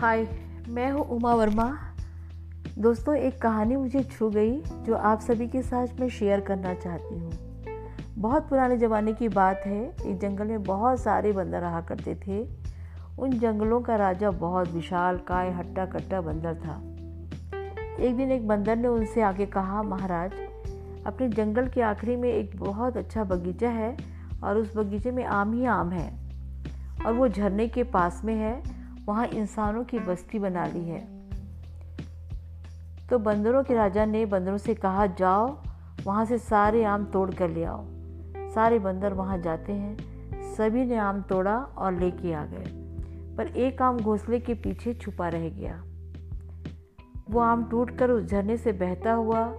हाय मैं हूँ उमा वर्मा। दोस्तों, एक कहानी मुझे छू गई, जो आप सभी के साथ मैं शेयर करना चाहती हूँ। बहुत पुराने ज़माने की बात है एक जंगल में बहुत सारे बंदर रहा करते थे। उन जंगलों का राजा बहुत विशाल, काय हट्टा कट्टा बंदर था। एक दिन एक बंदर ने उनसे आगे कहा, महाराज, अपने जंगल के आखिरी में एक बहुत अच्छा बगीचा है, और उस बगीचे में आम ही आम है, और वो झरने के पास में है वहाँ इंसानों की बस्ती बना ली है। तो बंदरों के राजा ने बंदरों से कहा, जाओ, वहाँ से सारे आम तोड़ कर ले आओ। सारे बंदर वहाँ जाते हैं। सभी ने आम तोड़ा और लेके आ गए। पर एक आम घोंसले के पीछे छुपा रह गया। वो आम टूटकर उस झरने से बहता हुआ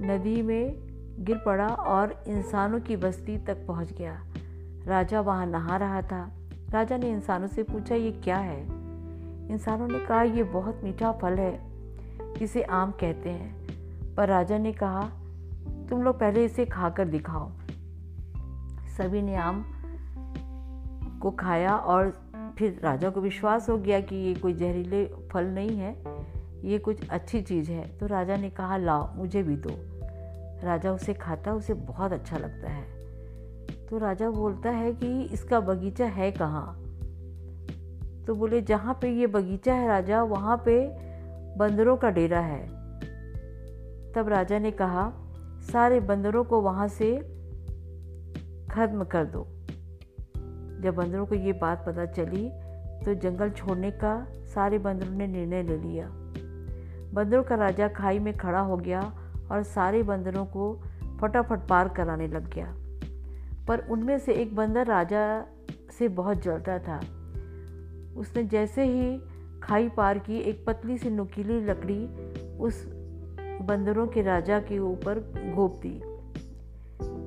नदी में गिर पड़ा और इंसानों की बस्ती तक पहुँच गया। राजा वहाँ नहा रहा था। राजा ने इंसानों से पूछा, ये क्या है? इंसानों ने कहा यह बहुत मीठा फल है, जिसे आम कहते हैं। पर राजा ने कहा, तुम लोग पहले इसे खाकर दिखाओ। सभी ने आम को खाया और फिर राजा को विश्वास हो गया कि ये कोई जहरीले फल नहीं है, ये कुछ अच्छी चीज़ है। तो राजा ने कहा, लाओ, मुझे भी दो। राजा उसे खाता, उसे बहुत अच्छा लगता है। तो राजा बोलता है कि, इसका बगीचा है कहाँ? तो बोले, जहाँ पे ये बगीचा है राजा, वहाँ पे बंदरों का डेरा है। तब राजा ने कहा, सारे बंदरों को वहाँ से खत्म कर दो। जब बंदरों को ये बात पता चली तो जंगल छोड़ने का सारे बंदरों ने निर्णय ले लिया। बंदरों का राजा खाई में खड़ा हो गया और सारे बंदरों को फटाफट पार कराने लग गया। पर उनमें से एक बंदर राजा से बहुत जलता था। उसने जैसे ही खाई पार की एक पतली सी नुकीली लकड़ी उस बंदरों के राजा के ऊपर घोप दी।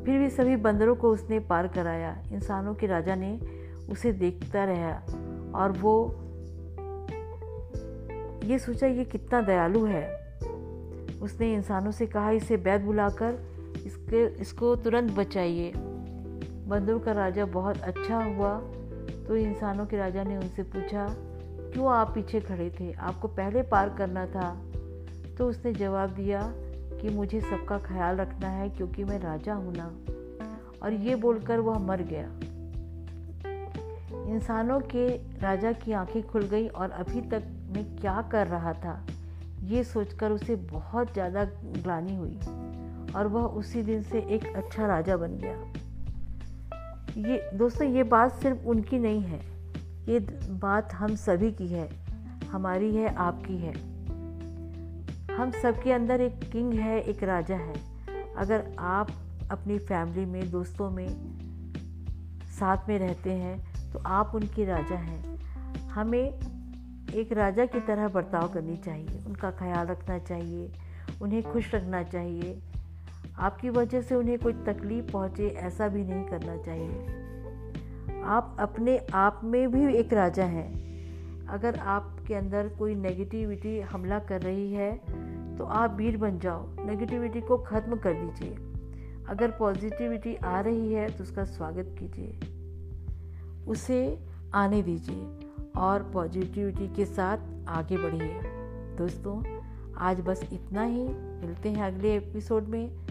फिर भी सभी बंदरों को उसने पार कराया। इंसानों के राजा ने उसे देखता रहा और वो ये सोचा, ये कितना दयालु है। उसने इंसानों से कहा, इसे बैद बुलाकर इसके, इसको तुरंत बचाइए। बंदरों का राजा बहुत अच्छा हुआ। तो इंसानों के राजा ने उनसे पूछा, क्यों आप पीछे खड़े थे? आपको पहले पार करना था? तो उसने जवाब दिया कि, मुझे सबका ख्याल रखना है क्योंकि मैं राजा हूँ ना। और ये बोलकर वह मर गया। इंसानों के राजा की आँखें खुल गई और अभी तक मैं क्या कर रहा था, ये सोचकर उसे बहुत ज़्यादा ग्लानी हुई और वह उसी दिन से एक अच्छा राजा बन गया। ये, दोस्तों, ये बात सिर्फ़ उनकी नहीं है। ये बात हम सभी की है। हमारी है, आपकी है। हम सबके अंदर एक किंग है, एक राजा है। अगर आप अपनी फैमिली में, दोस्तों में साथ में रहते हैं तो आप उनके राजा हैं। हमें एक राजा की तरह बर्ताव करनी चाहिए। उनका ख्याल रखना चाहिए। उन्हें खुश रखना चाहिए। आपकी वजह से उन्हें कोई तकलीफ़ पहुँचे, ऐसा भी नहीं करना चाहिए। आप अपने आप में भी एक राजा हैं। अगर आपके अंदर कोई नेगेटिविटी हमला कर रही है तो आप वीर बन जाओ। नेगेटिविटी को ख़त्म कर दीजिए। अगर पॉजिटिविटी आ रही है तो उसका स्वागत कीजिए। उसे आने दीजिए और पॉजिटिविटी के साथ आगे बढ़िए। दोस्तों, आज बस इतना ही। मिलते हैं अगले एपिसोड में।